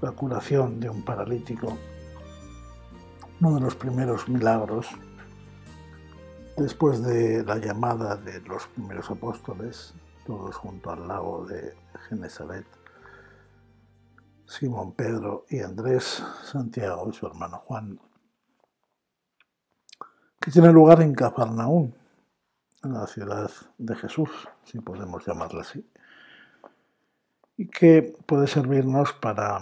la curación de un paralítico, uno de los primeros milagros después de la llamada de los primeros apóstoles, todos junto al lago de Genesaret, Simón Pedro y Andrés, Santiago y su hermano Juan, que tiene lugar en Cafarnaún, en la ciudad de Jesús, si podemos llamarla así, y que puede servirnos para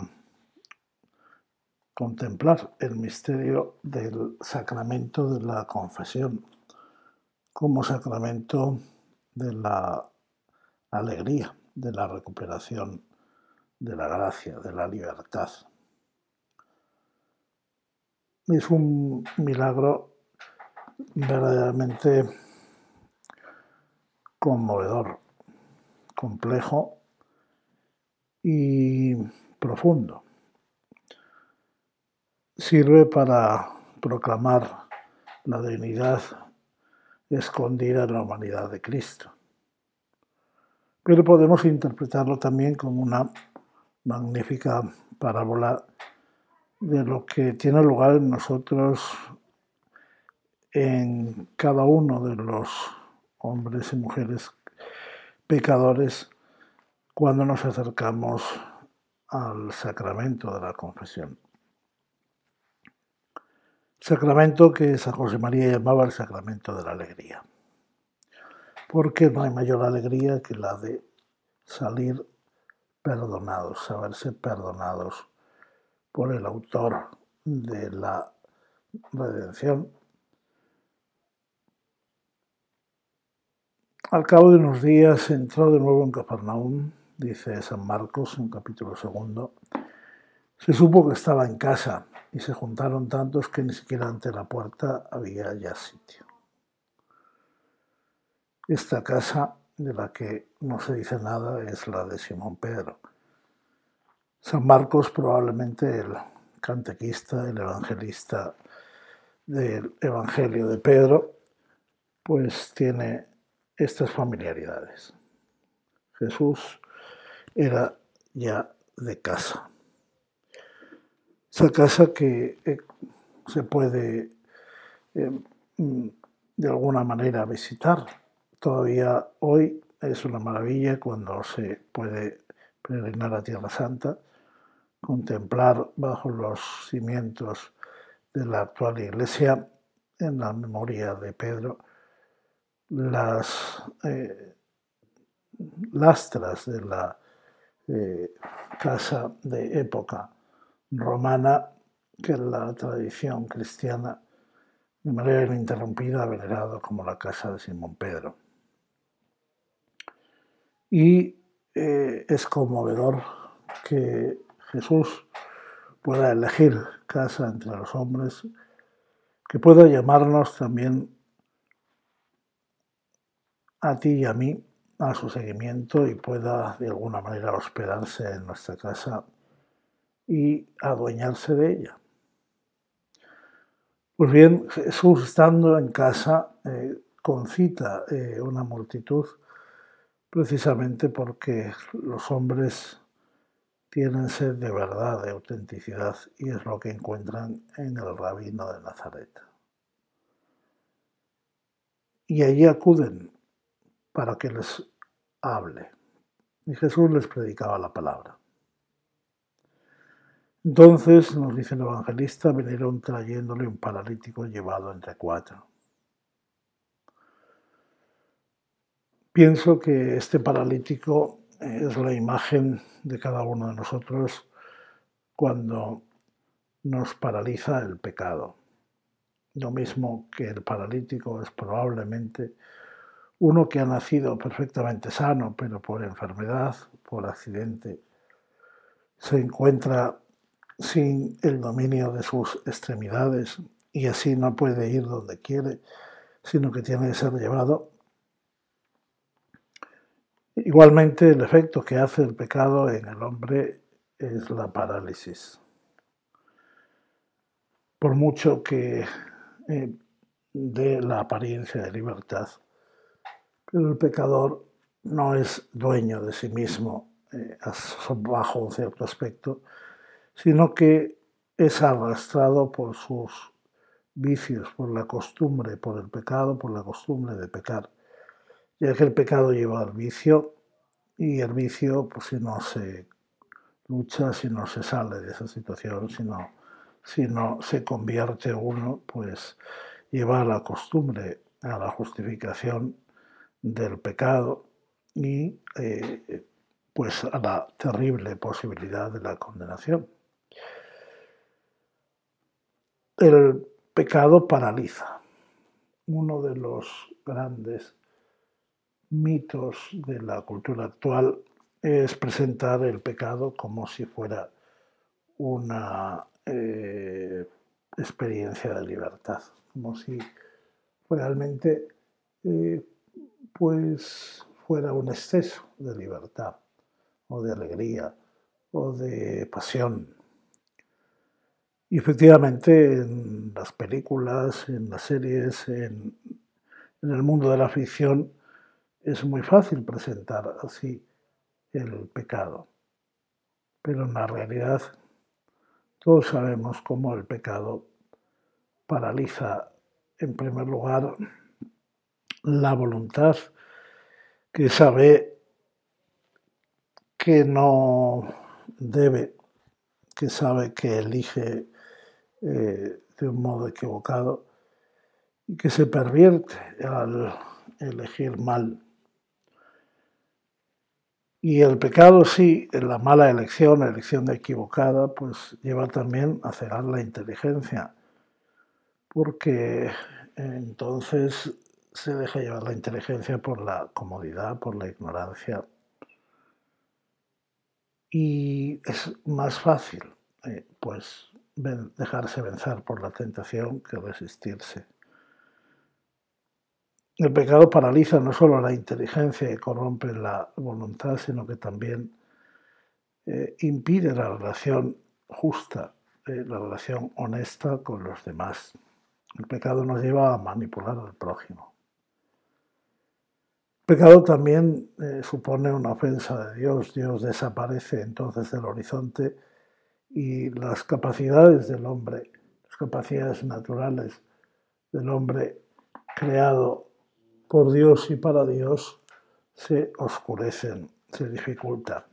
contemplar el misterio del sacramento de la confesión como sacramento de la alegría, de la recuperación de la gracia, de la libertad. Es un milagro verdaderamente conmovedor, complejo y profundo. Sirve para proclamar la dignidad escondida en la humanidad de Cristo. Pero podemos interpretarlo también como una magnífica parábola de lo que tiene lugar en nosotros en cada uno de los hombres y mujeres pecadores cuando nos acercamos al sacramento de la confesión. Sacramento que San José María llamaba el sacramento de la alegría. Porque no hay mayor alegría que la de salir perdonados, saberse perdonados por el autor de la redención Al cabo de unos días entró de nuevo en Cafarnaúm, dice San Marcos en capítulo segundo. Se supo que estaba en casa y se juntaron tantos que ni siquiera ante la puerta había ya sitio. Esta casa de la que no se dice nada es la de Simón Pedro. San Marcos probablemente el catequista, el evangelista del Evangelio de Pedro, pues tiene estas familiaridades. Jesús era ya de casa. Esa casa que eh, se puede eh, mm, de alguna manera visitar. Todavía hoy es una maravilla cuando se puede peregrinar a Tierra Santa, contemplar bajo los cimientos de la actual iglesia en la memoria de Pedro las eh, lastras de la casa de época romana que la tradición cristiana de manera ininterrumpida ha venerado como la casa de Simón Pedro. Y eh, es conmovedor que Jesús pueda elegir casa entre los hombres, que pueda llamarnos también a ti y a mí a su seguimiento y pueda de alguna manera hospedarse en nuestra casa y adueñarse de ella. Pues bien, Jesús estando en casa eh, concita eh, una multitud precisamente porque los hombres tienen sed de verdad, de autenticidad, y es lo que encuentran en el rabino de Nazaret. Y allí acuden para que les hable. Y Jesús les predicaba la palabra. Entonces, nos dice el evangelista, vinieron trayéndole un paralítico llevado entre cuatro. Pienso que este paralítico es la imagen de cada uno de nosotros cuando nos paraliza el pecado. Lo mismo que el paralítico es probablemente uno que ha nacido perfectamente sano, pero por enfermedad, por accidente, se encuentra sin el dominio de sus extremidades y así no puede ir donde quiere, sino que tiene que ser llevado. Igualmente el efecto que hace el pecado en el hombre es la parálisis. Por mucho que eh, dé la apariencia de libertad, pero el pecador no es dueño de sí mismo eh, bajo un cierto aspecto, sino que es arrastrado por sus vicios, por la costumbre, por el pecado, por la costumbre de pecar. Ya que el pecado lleva al vicio y el vicio, pues si no se lucha, si no se sale de esa situación, si no, si no se convierte uno, pues lleva a la costumbre, a la justificación del pecado y eh, pues a la terrible posibilidad de la condenación. El pecado paraliza. Uno de los grandes mitos de la cultura actual es presentar el pecado como si fuera una eh, experiencia de libertad, como si realmente eh, pues fuera un exceso de libertad o de alegría o de pasión. Y efectivamente en las películas, en las series, en, el mundo de la ficción, es muy fácil presentar así el pecado. Pero en la realidad todos sabemos cómo el pecado paraliza en primer lugar la voluntad que sabe que no debe, que sabe que elige eh, de un modo equivocado y que se pervierte al elegir mal. Y el pecado sí, en la mala elección, la elección equivocada, pues lleva también a cegar la inteligencia, porque entonces se deja llevar la inteligencia por la comodidad, por la ignorancia. Y es más fácil, eh, pues, dejarse vencer por la tentación que resistirse. El pecado paraliza no solo la inteligencia y corrompe la voluntad, sino que también eh, impide la relación justa, eh, la relación honesta con los demás. El pecado nos lleva a manipular al prójimo. El pecado también eh, supone una ofensa de Dios. Dios desaparece entonces del horizonte y las capacidades del hombre, las capacidades naturales del hombre creado por Dios y para Dios, se oscurecen, se dificultan.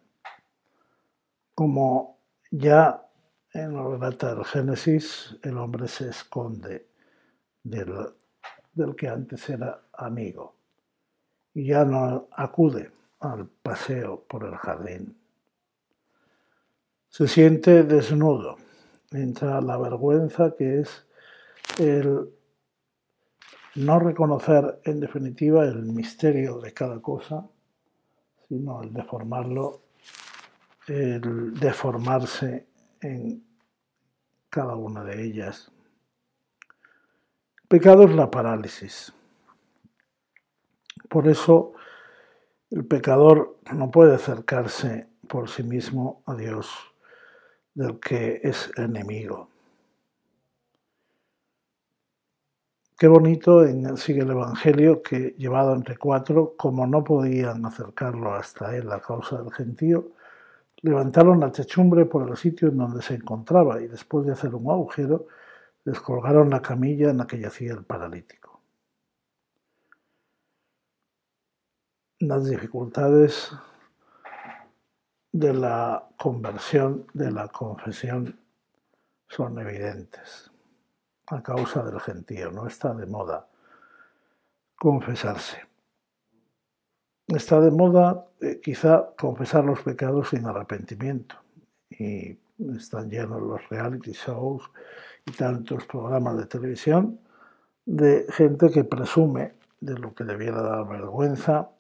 Como ya en la relata del Génesis, el hombre se esconde del que antes era amigo y ya no acude al paseo por el jardín se siente desnudo. Entra la vergüenza que es el no reconocer en definitiva el misterio de cada cosa, sino el deformarlo, el deformarse en cada una de ellas. El pecado es la parálisis. Por eso el pecador no puede acercarse por sí mismo a Dios del que es enemigo. Qué bonito en, sigue el Evangelio que llevado entre cuatro, como no podían acercarlo hasta él a causa del gentío, levantaron la techumbre por el sitio en donde se encontraba y después de hacer un agujero, descolgaron la camilla en la que yacía el paralítico. Las dificultades de la conversión, de la confesión, son evidentes a causa del gentío. No está de moda confesarse. Está de moda eh, quizá confesar los pecados sin arrepentimiento. Y están llenos los reality shows y tantos programas de televisión de gente que presume de lo que debiera dar vergüenza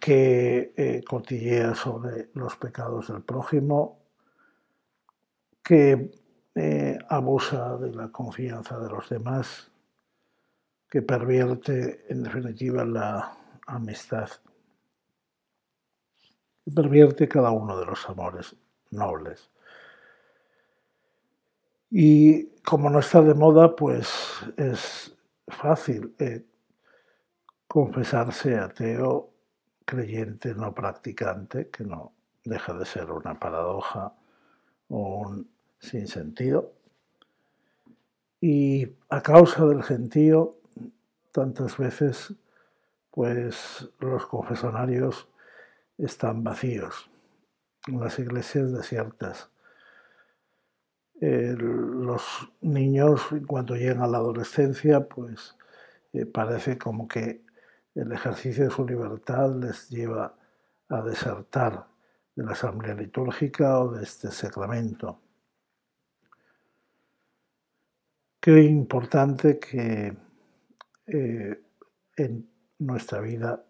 que eh, cotillea sobre los pecados del prójimo, que eh, abusa de la confianza de los demás, que pervierte en definitiva la amistad, que pervierte cada uno de los amores nobles. Y como no está de moda, pues es fácil eh, confesarse ateo, creyente, no practicante, que no deja de ser una paradoja o un sinsentido. Y a causa del gentío, tantas veces, pues los confesionarios están vacíos, las iglesias desiertas. los niños, cuando llegan a la adolescencia, pues eh, parece como que el ejercicio de su libertad les lleva a desertar de la asamblea litúrgica o de este sacramento. Qué importante que eh, en nuestra vida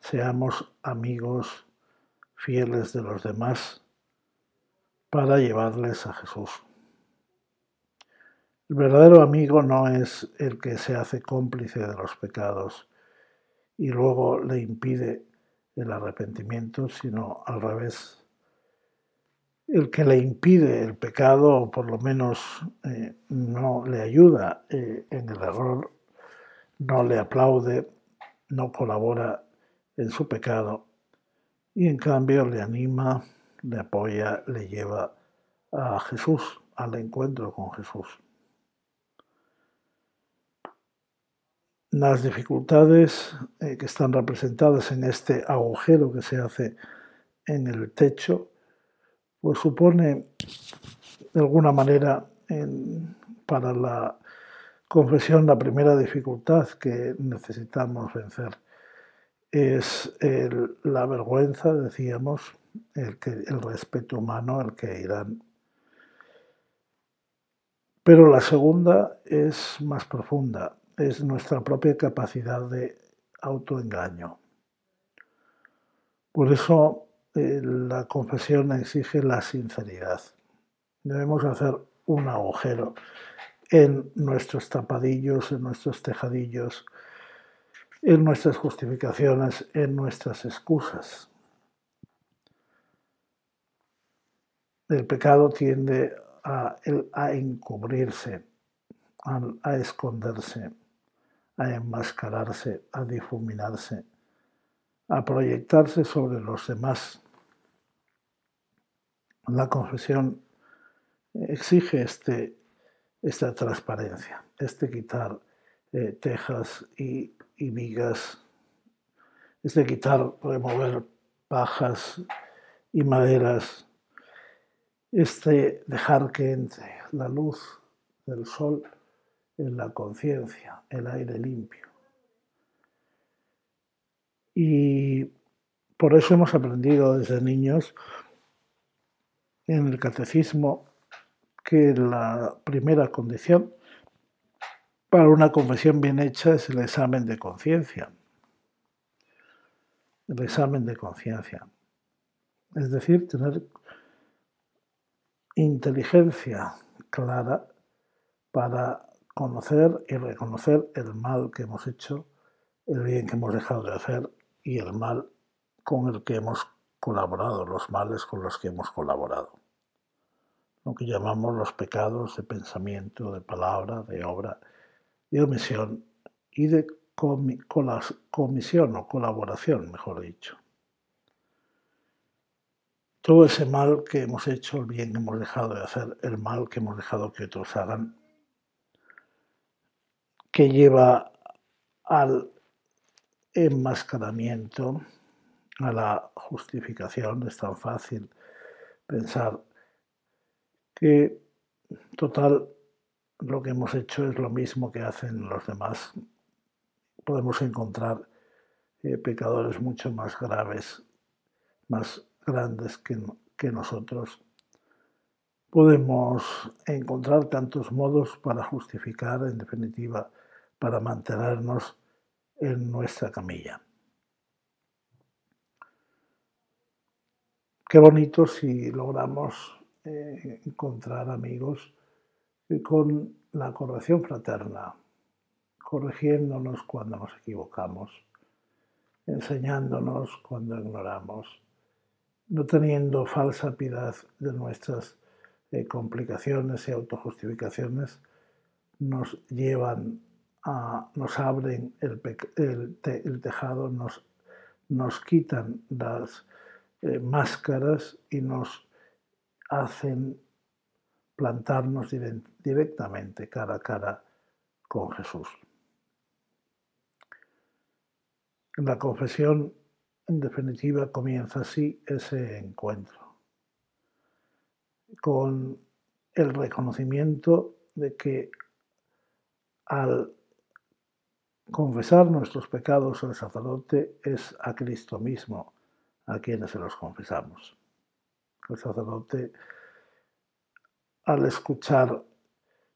seamos amigos fieles de los demás para llevarles a Jesús. El verdadero amigo no es el que se hace cómplice de los pecados y luego le impide el arrepentimiento, sino al revés, el que le impide el pecado, o por lo menos eh, no le ayuda eh, en el error, no le aplaude, no colabora en su pecado, y en cambio le anima, le apoya, le lleva a Jesús, al encuentro con Jesús. Las dificultades eh, que están representadas en este agujero que se hace en el techo pues supone de alguna manera para la confesión la primera dificultad que necesitamos vencer. Es la vergüenza, decíamos, el, que, el respeto humano, el que irán. Pero la segunda es más profunda, es nuestra propia capacidad de autoengaño. Por eso eh, la confesión exige la sinceridad. Debemos hacer un agujero en nuestros tapadillos, en nuestros tejadillos, en nuestras justificaciones, en nuestras excusas. El pecado tiende a, encubrirse, a esconderse, a enmascararse, a difuminarse a proyectarse sobre los demás. La confesión exige este, esta transparencia, este quitar eh, tejas y, y, vigas, este quitar, remover pajas y maderas, este dejar que entre la luz del sol en la conciencia, el aire limpio. Y por eso hemos aprendido desde niños en el catecismo que la primera condición para una confesión bien hecha es el examen de conciencia. El examen de conciencia. Es decir, tener inteligencia clara para conocer y reconocer el mal que hemos hecho, el bien que hemos dejado de hacer y el mal con el que hemos colaborado, los males con los que hemos colaborado. Lo que llamamos los pecados de pensamiento, de palabra, de obra, de omisión y de comisión o colaboración, mejor dicho. Todo ese mal que hemos hecho, el bien que hemos dejado de hacer, el mal que hemos dejado que otros hagan, que lleva al enmascaramiento, a la justificación. Es tan fácil pensar que, total, lo que hemos hecho es lo mismo que hacen los demás. Podemos encontrar eh, pecadores mucho más graves, más grandes que, que nosotros. Podemos encontrar tantos modos para justificar, en definitiva, para mantenernos en nuestra camilla. Qué bonito si logramos eh, encontrar amigos con la corrección fraterna, corrigiéndonos cuando nos equivocamos, enseñándonos cuando ignoramos, no teniendo falsa piedad de nuestras eh, complicaciones y autojustificaciones, nos llevan nos abren el, tejado, nos, nos, quitan las eh, máscaras y nos hacen plantarnos directamente cara a cara con Jesús. La confesión, en definitiva, comienza así ese encuentro, con el reconocimiento de que al confesar nuestros pecados al sacerdote es a Cristo mismo a quienes se los confesamos. El sacerdote al escuchar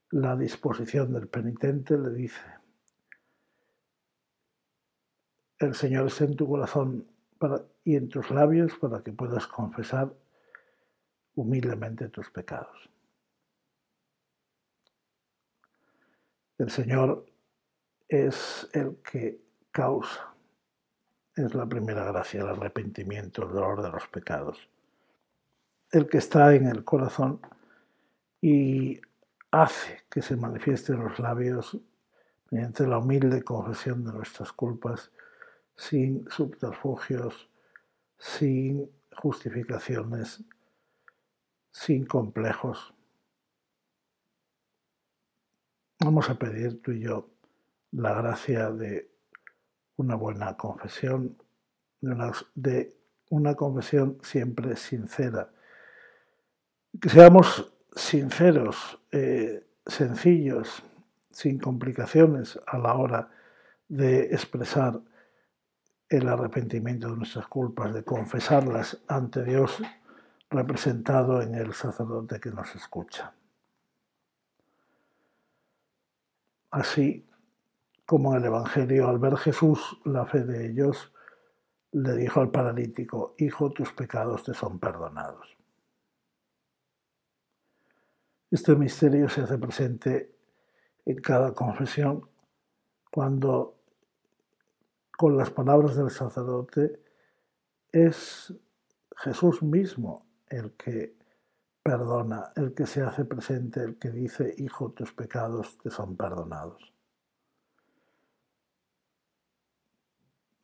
la disposición del penitente, le dice, el Señor es en tu corazón y en tus labios para que puedas confesar humildemente tus pecados. El Señor es el que causa, es la primera gracia, el arrepentimiento, el dolor de los pecados. El que está en el corazón y hace que se manifiesten los labios mediante la humilde confesión de nuestras culpas, sin subterfugios, sin justificaciones, sin complejos. Vamos a pedir tú y yo la gracia de una buena confesión, de una, de una confesión siempre sincera. Que seamos sinceros, eh, sencillos, sin complicaciones a la hora de expresar el arrepentimiento de nuestras culpas, de confesarlas ante Dios representado en el sacerdote que nos escucha. Así como en el Evangelio, al ver Jesús la fe de ellos, le dijo al paralítico, Hijo, tus pecados te son perdonados. Este misterio se hace presente en cada confesión cuando con las palabras del sacerdote es Jesús mismo el que perdona, el que se hace presente, el que dice, Hijo, tus pecados te son perdonados.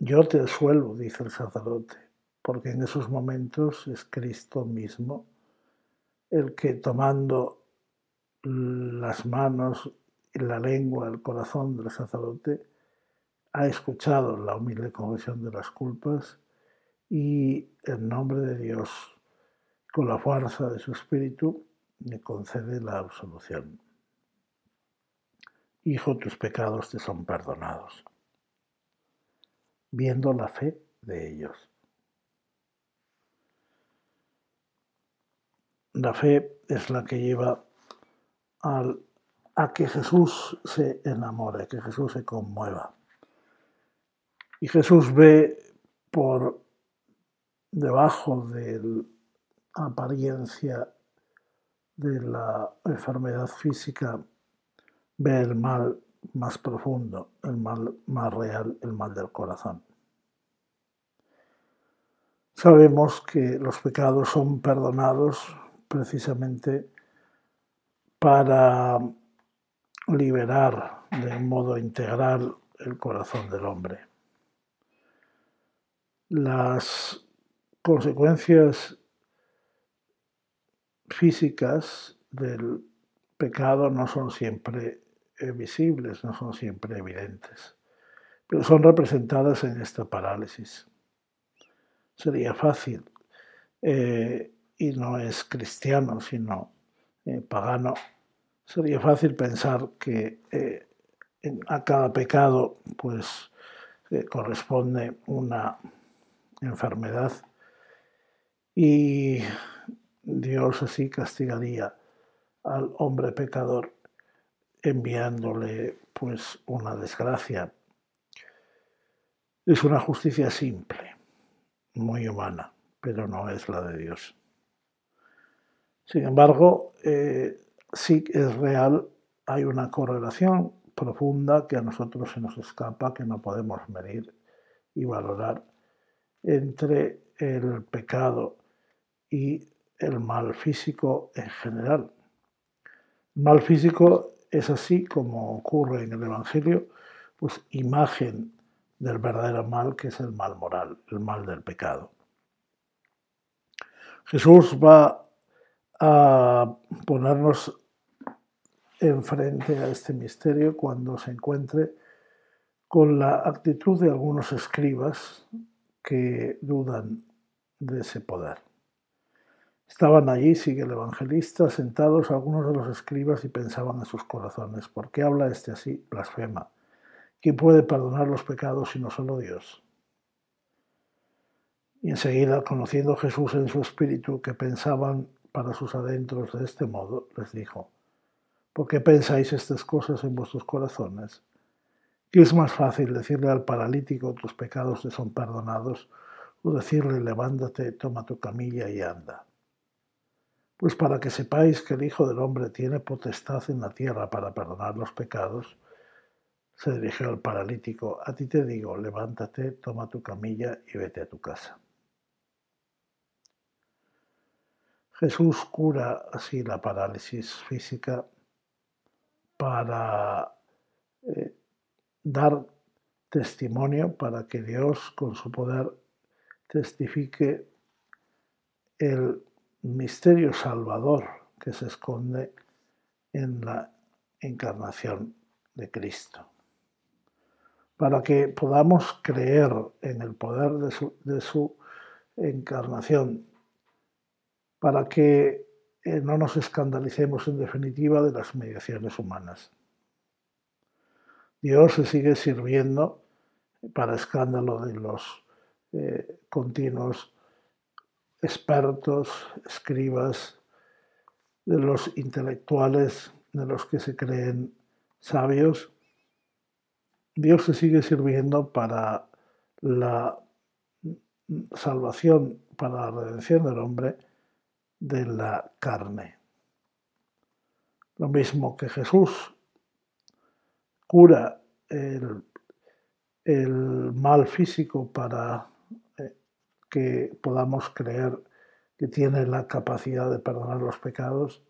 Yo te suelo, dice el sacerdote, porque en esos momentos es Cristo mismo el que tomando las manos, la lengua, el corazón del sacerdote, ha escuchado la humilde confesión de las culpas y en nombre de Dios, con la fuerza de su espíritu, me concede la absolución. Hijo, tus pecados te son perdonados, viendo la fe de ellos. La fe es la que lleva a que Jesús se enamore, que Jesús se conmueva. Y Jesús ve por debajo de la apariencia de la enfermedad física, ve el mal más profundo, el mal más real, el mal del corazón. Sabemos que los pecados son perdonados precisamente para liberar de modo integral el corazón del hombre. Las consecuencias físicas del pecado no son siempre visibles, no son siempre evidentes, pero son representadas en esta parálisis. Sería fácil, eh, y no es cristiano, sino eh, pagano, sería fácil pensar que eh, a cada pecado pues corresponde una enfermedad. Y Dios así castigaría al hombre pecador enviándole pues una desgracia. Es una justicia simple, muy humana, pero no es la de Dios. Sin embargo, eh, sí es real, hay una correlación profunda que a nosotros se nos escapa, que no podemos medir y valorar entre el pecado y el mal físico en general. El mal físico es así como ocurre en el Evangelio, pues imagen del verdadero mal que es el mal moral, el mal del pecado. Jesús va a ponernos enfrente a este misterio cuando se encuentre con la actitud de algunos escribas que dudan de ese poder. Estaban allí, sigue el evangelista, sentados algunos de los escribas y pensaban en sus corazones, ¿por qué habla este así? Blasfema. ¿Quién puede perdonar los pecados sino solo Dios? Y enseguida, conociendo Jesús en su espíritu que pensaban para sus adentros de este modo, les dijo, ¿por qué pensáis estas cosas en vuestros corazones? ¿Qué es más fácil decirle al paralítico tus pecados te son perdonados o decirle levántate, toma tu camilla y anda? Pues para que sepáis que el Hijo del Hombre tiene potestad en la tierra para perdonar los pecados, se dirigió al paralítico, a ti te digo, levántate, toma tu camilla y vete a tu casa. Jesús cura así la parálisis física para eh, dar testimonio, para que Dios con su poder testifique el misterio salvador que se esconde en la encarnación de Cristo. Para que podamos creer en el poder de su, encarnación para que eh, no nos escandalicemos en definitiva de las mediaciones humanas. Dios se sigue sirviendo para escándalo de los eh, continuos expertos, escribas, de los intelectuales, de los que se creen sabios. Dios se sigue sirviendo para la salvación, para la redención del hombre de la carne. Lo mismo que Jesús cura el, mal físico para que podamos creer que tiene la capacidad de perdonar los pecados.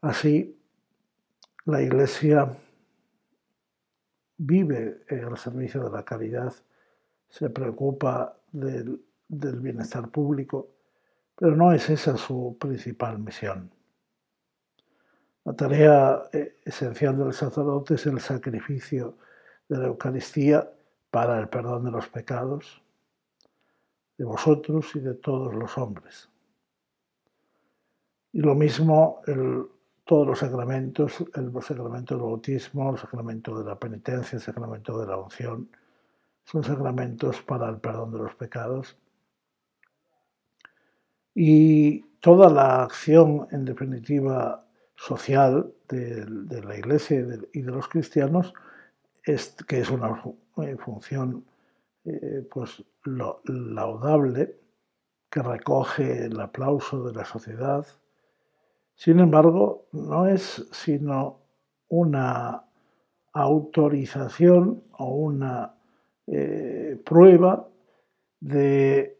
Así, la Iglesia vive el servicio de la caridad, se preocupa del bienestar público pero no es esa su principal misión. La tarea eh, esencial del sacerdote es el sacrificio de la Eucaristía para el perdón de los pecados de vosotros y de todos los hombres. Y lo mismo todos los sacramentos, el sacramento del bautismo, el sacramento de la penitencia, el sacramento de la unción, son sacramentos para el perdón de los pecados y toda la acción, en definitiva, social de, la Iglesia y de, los cristianos, es, que es una eh, función eh, pues, laudable, que recoge el aplauso de la sociedad. Sin embargo, no es sino una autorización o una eh, prueba de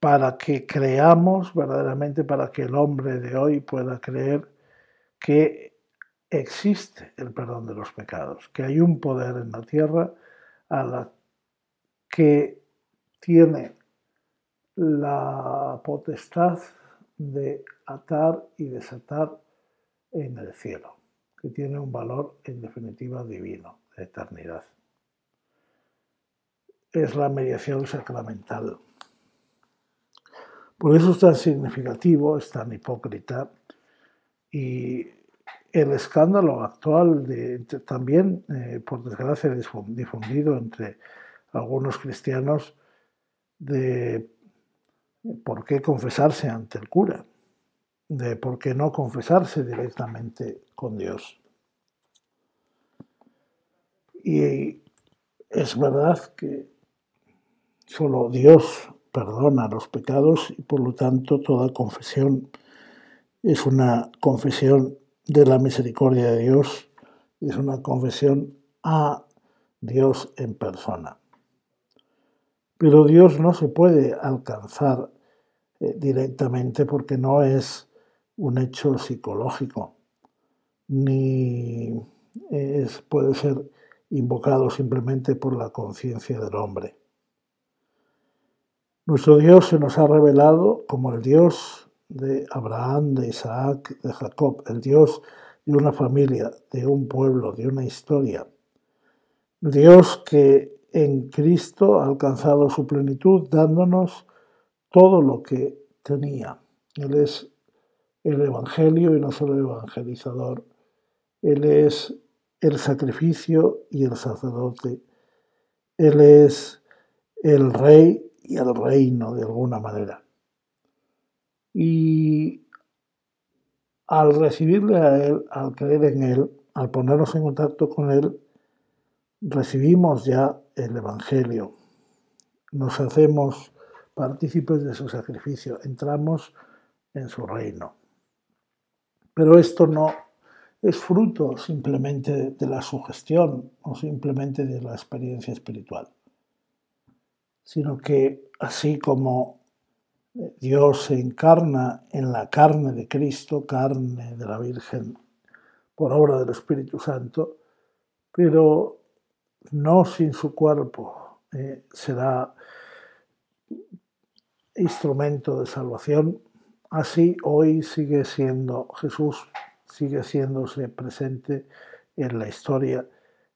para que creamos verdaderamente, para que el hombre de hoy pueda creer que existe el perdón de los pecados, que hay un poder en la tierra a la que tiene la potestad de atar y desatar en el cielo, que tiene un valor en definitiva divino, de eternidad. Es la mediación sacramental por eso es tan significativo, es tan hipócrita y el escándalo actual, también eh, por desgracia difundido entre algunos cristianos, de por qué confesarse ante el cura, de por qué no confesarse directamente con Dios. Y es verdad que solo Dios perdona los pecados y por lo tanto toda confesión es una confesión de la misericordia de Dios, es una confesión a Dios en persona. Pero Dios no se puede alcanzar eh, directamente porque no es un hecho psicológico, ni es, puede ser invocado simplemente por la conciencia del hombre. Nuestro Dios se nos ha revelado como el Dios de Abraham, de Isaac, de Jacob, el Dios de una familia, de un pueblo, de una historia. Dios que en Cristo ha alcanzado su plenitud dándonos todo lo que tenía. Él es el Evangelio y no solo el evangelizador. Él es el sacrificio y el sacerdote. Él es el rey y el reino de alguna manera. Y al recibirle a Él, al creer en Él, al ponernos en contacto con Él, recibimos ya el Evangelio. Nos hacemos partícipes de su sacrificio, entramos en su reino. Pero esto no es fruto simplemente de la sugestión o simplemente de la experiencia espiritual, sino que así como Dios se encarna en la carne de Cristo, carne de la Virgen, por obra del Espíritu Santo, pero no sin su cuerpo, eh, será instrumento de salvación. Así hoy sigue siendo Jesús, sigue siéndose presente en la historia,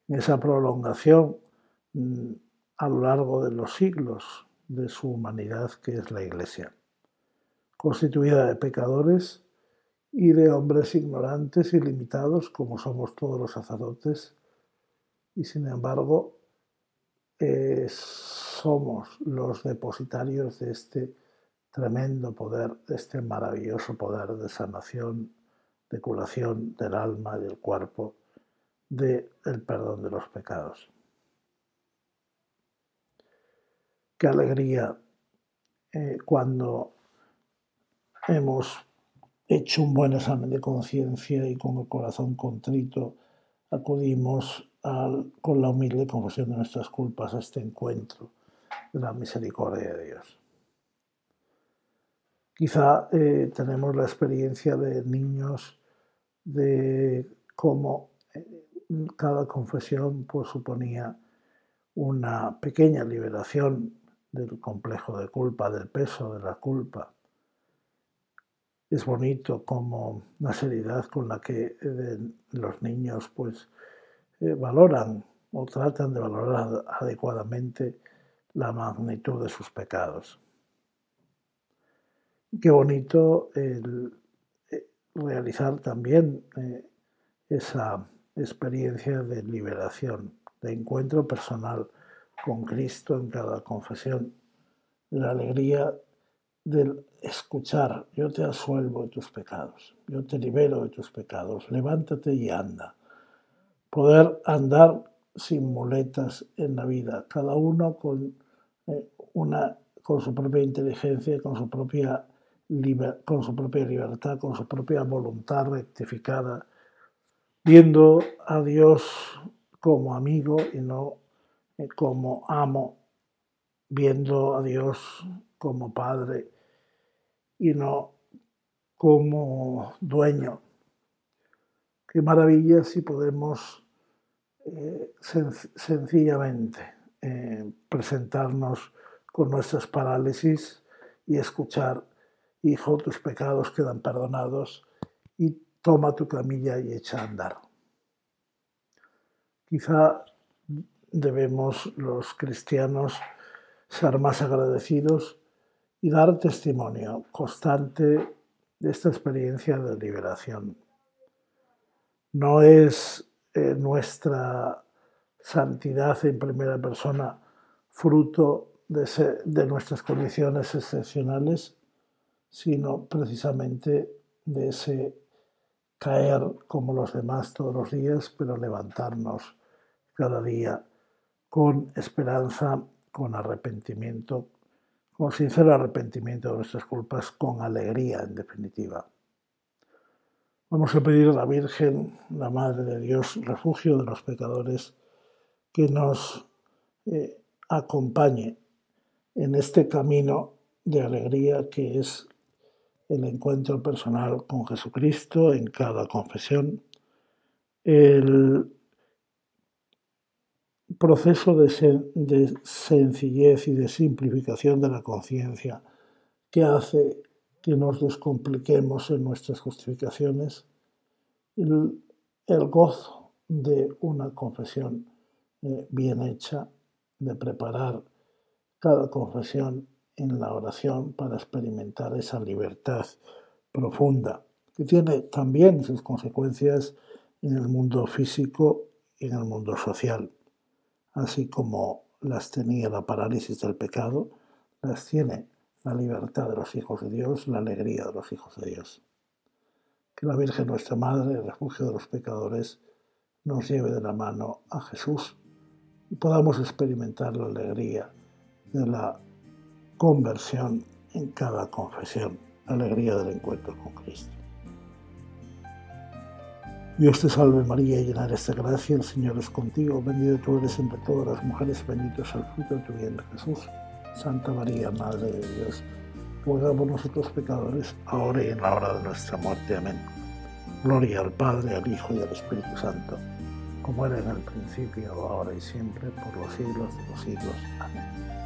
en esa prolongación mm, a lo largo de los siglos de su humanidad que es la Iglesia, constituida de pecadores y de hombres ignorantes y limitados como somos todos los sacerdotes, y sin embargo eh, somos los depositarios de este tremendo poder, de este maravilloso poder de sanación, de curación del alma y del cuerpo, del perdón de los pecados. Qué alegría eh, cuando hemos hecho un buen examen de conciencia y con el corazón contrito acudimos con la humilde confesión de nuestras culpas a este encuentro de la misericordia de Dios. Quizá eh, tenemos la experiencia de niños de cómo eh, cada confesión pues, suponía una pequeña liberación del complejo de culpa, del peso de la culpa. Es bonito como la seriedad con la que eh, los niños pues eh, valoran o tratan de valorar adecuadamente la magnitud de sus pecados. Qué bonito el eh, realizar también esa experiencia de liberación, de encuentro personal con Cristo en cada confesión, la alegría del escuchar, yo te asuelvo de tus pecados, yo te libero de tus pecados, levántate y anda. Poder andar sin muletas en la vida, cada uno con, eh, una, con su propia inteligencia, con su propia, con su propia libertad, con su propia voluntad rectificada, viendo a Dios como amigo y no eh, como amo, viendo a Dios como Padre y no como dueño. Qué maravilla si podemos sencillamente eh, presentarnos con nuestras parálisis y escuchar, Hijo, tus pecados quedan perdonados y toma tu camilla y echa a andar. Quizá debemos los cristianos ser más agradecidos y dar testimonio constante de esta experiencia de liberación. No es eh, nuestra santidad en primera persona fruto de, de nuestras condiciones excepcionales, sino precisamente de ese caer como los demás todos los días, pero levantarnos cada día con esperanza, con arrepentimiento, con sincero arrepentimiento de nuestras culpas, con alegría en definitiva. Vamos a pedir a la Virgen, la Madre de Dios, refugio de los pecadores, que nos eh, acompañe en este camino de alegría que es el encuentro personal con Jesucristo en cada confesión, el proceso de, sencillez y de simplificación de la conciencia que hace que nos descompliquemos en nuestras justificaciones, el, gozo de una confesión eh, bien hecha, de preparar cada confesión en la oración para experimentar esa libertad profunda, que tiene también sus consecuencias en el mundo físico y en el mundo social, así como las tenía la parálisis del pecado, las tiene la libertad de los hijos de Dios, la alegría de los hijos de Dios. Que la Virgen nuestra Madre, el refugio de los pecadores, nos lleve de la mano a Jesús y podamos experimentar la alegría de la conversión en cada confesión, alegría del encuentro con Cristo. Dios te salve María, llena eres de gracia, el Señor es contigo, bendita tú eres entre todas las mujeres, bendito es el fruto de tu vientre Jesús. Santa María, Madre de Dios, ruega por nosotros pecadores, ahora y en la hora de nuestra muerte. Amén. Gloria al Padre, al Hijo y al Espíritu Santo, como era en el principio, ahora y siempre, por los siglos de los siglos. Amén.